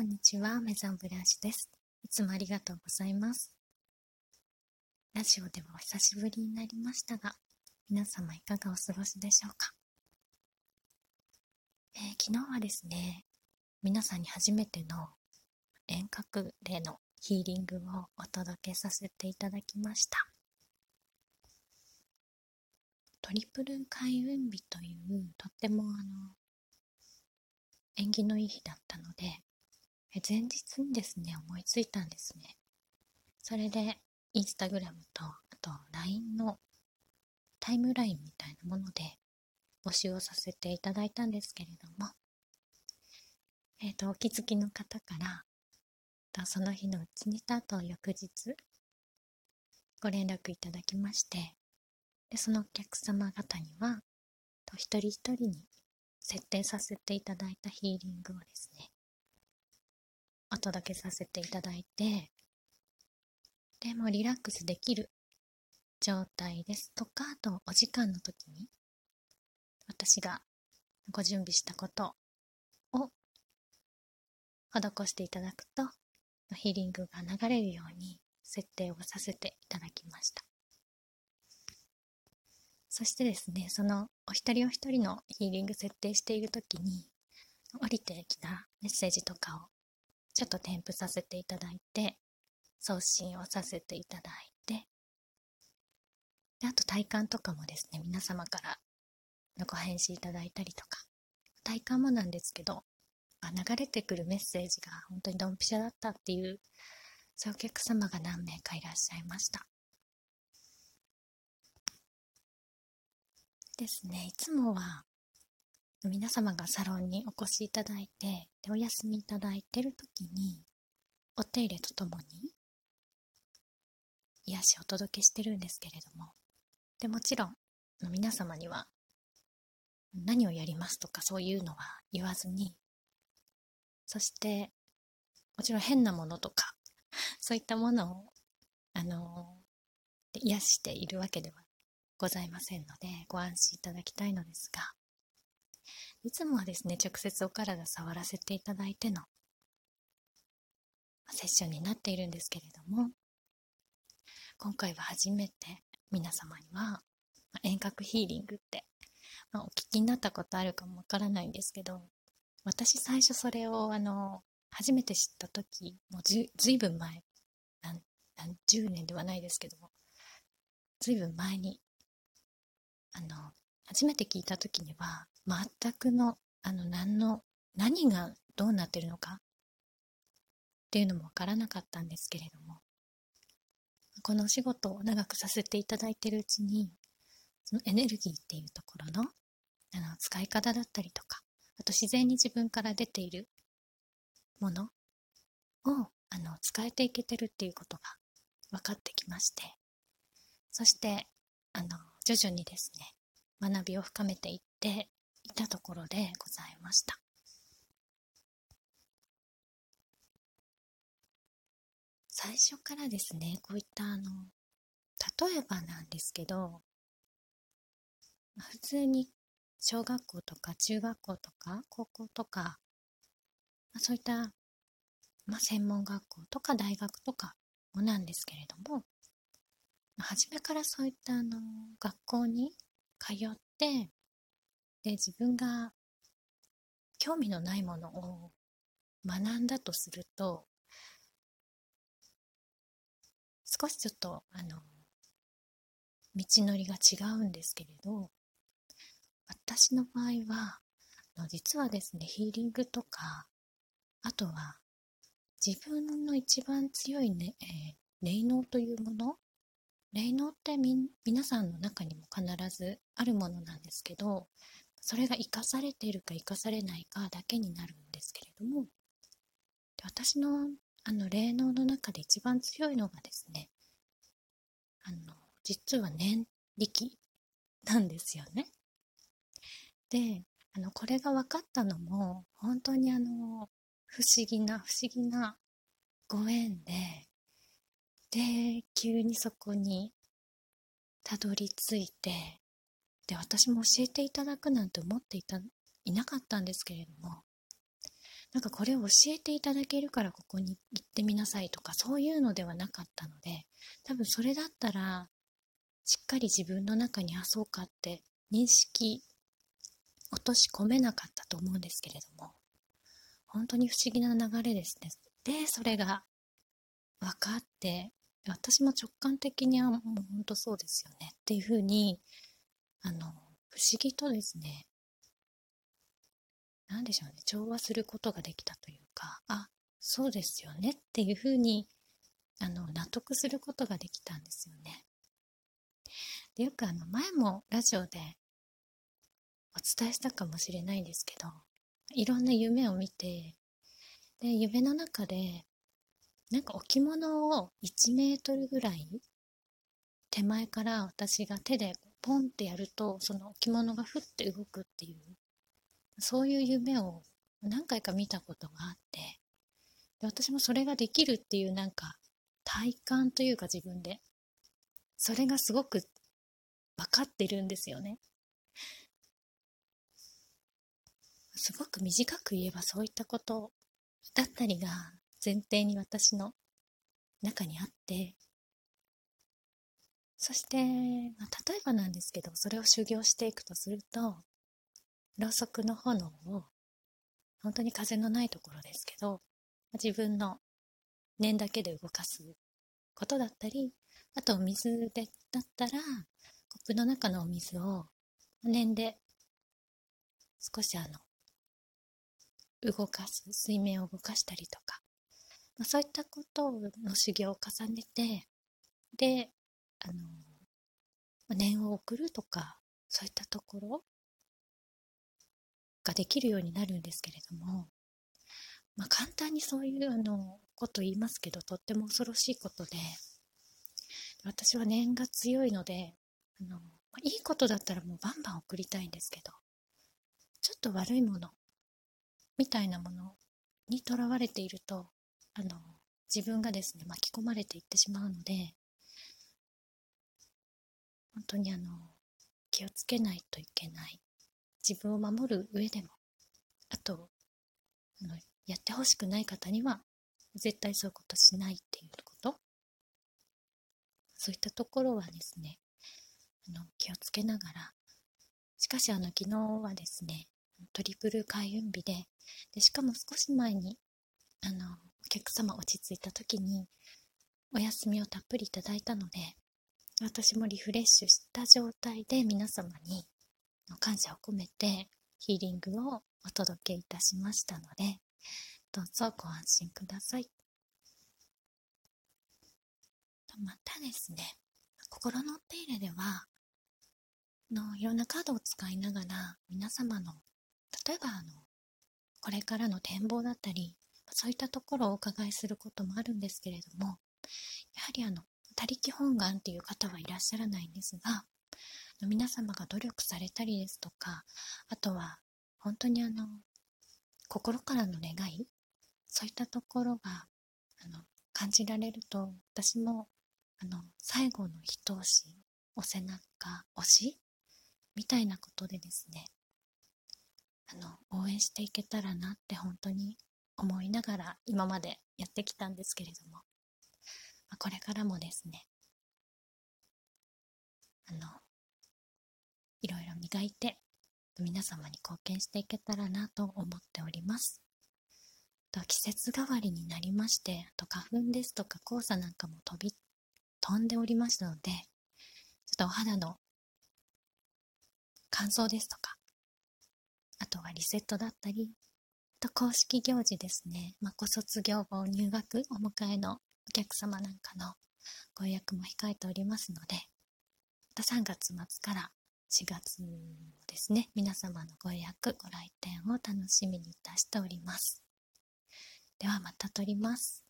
こんにちは、メザンブラシです。いつもありがとうございます。ラジオではお久しぶりになりましたが、皆様いかがお過ごしでしょうか？えー、昨日はですね、皆さんに初めての遠隔でのヒーリングをお届けさせていただきました。トリプル開運日というとってもあの縁起のいい日だったので前日にですね、思いついたんですね。それで、インスタグラムと、あと LINE のタイムラインみたいなもので募集をさせていただいたんですけれども、えっ、ー、と、お気づきの方から、その日のうちにと、あと翌日、ご連絡いただきまして、で、そのお客様方には、と一人一人に設定させていただいたヒーリングをですね、お届けさせていただいて、でもリラックスできる状態ですとか、あとお時間の時に、私がご準備したことを施していただくと、ヒーリングが流れるように設定をさせていただきました。そしてですね、そのお一人お一人のヒーリング設定している時に、降りてきたメッセージとかをちょっと添付させていただいて、送信をさせていただいて、で、あと体感とかもですね、皆様からのご返信いただいたりとか、体感もなんですけど、流れてくるメッセージが本当にドンピシャだったっていう、そういうお客様が何名かいらっしゃいました。ですね、いつもは皆様がサロンにお越しいただいて、でお休みいただいてる時に、お手入れとともに、癒しをお届けしてるんですけれども、でもちろん、皆様には、何をやりますとかそういうのは言わずに、そして、もちろん変なものとか、そういったものを、あの、癒しているわけではございませんので、ご安心いただきたいのですが、いつもはですね、直接お体触らせていただいてのセッションになっているんですけれども、今回は初めて皆様には遠隔ヒーリングって、まあ、お聞きになったことあるかもわからないんですけど、私最初それをあの、初めて知った時、もうずずいぶん前、何、何十年ではないですけども、ずいぶん前に、あの、初めて聞いた時には、全くの、あの、何の、何がどうなってるのかっていうのもわからなかったんですけれども、このお仕事を長くさせていただいてるうちに、そのエネルギーっていうところの、あの、使い方だったりとか、あと自然に自分から出ているものを、あの、使えていけてるっていうことが分かってきまして、そして、あの、徐々にですね、学びを深めていっていたところでございました。最初からですね、こういったあの、例えばなんですけど、普通に小学校とか中学校とか高校とか、まあ、そういった、まあ、専門学校とか大学とかもなんですけれども、まあ初めからそういったあの学校に通ってで自分が興味のないものを学んだとすると少しちょっとあの道のりが違うんですけれど私の場合は実はですねヒーリングとかあとは自分の一番強い、ねえー、霊能というもの霊能ってみ皆さんの中にも必ずあるものなんですけどそれが生かされているか生かされないかだけになるんですけれども私のあの霊能の中で一番強いのがですねあの実は念力なんですよね。であのこれが分かったのも本当にあの不思議な不思議なご縁でで急にそこにたどり着いてで私も教えていただくなんて思っていたいなかったんですけれどもなんかこれを教えていただけるからここに行ってみなさいとかそういうのではなかったので多分それだったらしっかり自分の中にあそうかって認識落とし込めなかったと思うんですけれども本当に不思議な流れですね。でそれが分かって私も直感的にはもう本当そうですよねっていうふうにあの不思議とですね何でしょうね調和することができたというかあそうですよねっていうふうにあの納得することができたんですよね。でよくあの前もラジオでお伝えしたかもしれないんですけどいろんな夢を見てで夢の中でなんか置物を1メートルぐらい手前から私が手でポンってやるとその置物がふって動くっていうそういう夢を何回か見たことがあってで私もそれができるっていうなんか体感というか自分で。それがすごく分かってるんですよね。すごく短く言えばそういったことだったりが前提に私の中にあってそして、まあ、例えばなんですけどそれを修行していくとするとろうそくの炎を本当に風のないところですけど自分の念だけで動かすことだったりあとお水でだったらコップの中のお水を念で少しあの動かす水面を動かしたりとか、まあ、そういったことの修行を重ねてであの念を送るとかそういったところができるようになるんですけれども、まあ、簡単にそういうあのこと言いますけどとっても恐ろしいことで私は念が強いのであの、いいことだったらもうバンバン送りたいんですけどちょっと悪いものみたいなものにとらわれているとあの自分がですね巻き込まれていってしまうので本当にあの気をつけないといけない。自分を守る上でも。あとあのやってほしくない方には絶対そういうことしないっていうこと。そういったところはですねあの気をつけながら。しかしあの昨日はですねトリプル開運日ででしかも少し前にあのお客様落ち着いた時にお休みをたっぷりいただいたので私もリフレッシュした状態で皆様に感謝を込めてヒーリングをお届けいたしましたので、どうぞご安心ください。またですね、心の手入れでは、のいろんなカードを使いながら皆様の例えばあのこれからの展望だったりそういったところをお伺いすることもあるんですけれどもやはりあの他力本願っていう方はいらっしゃらないんですが皆様が努力されたりですとかあとは本当にあの心からの願いそういったところがあの感じられると私もあの最後の一押しお背中押しみたいなことでですねあの応援していけたらなって本当に思いながら今までやってきたんですけれども、これからもですねあのいろいろ磨いて皆様に貢献していけたらなと思っております。と季節変わりになりまして、あと花粉ですとか黄砂なんかも飛び、飛んでおりましたので、ちょっとお肌の乾燥ですとか、あとはリセットだったり、あと公式行事ですね、まあ、ご卒業後入学お迎えのお客様なんかのご予約も控えておりますので、また3月末から4月ですね、皆様のご予約、ご来店を楽しみにいたしております。ではまた撮ります。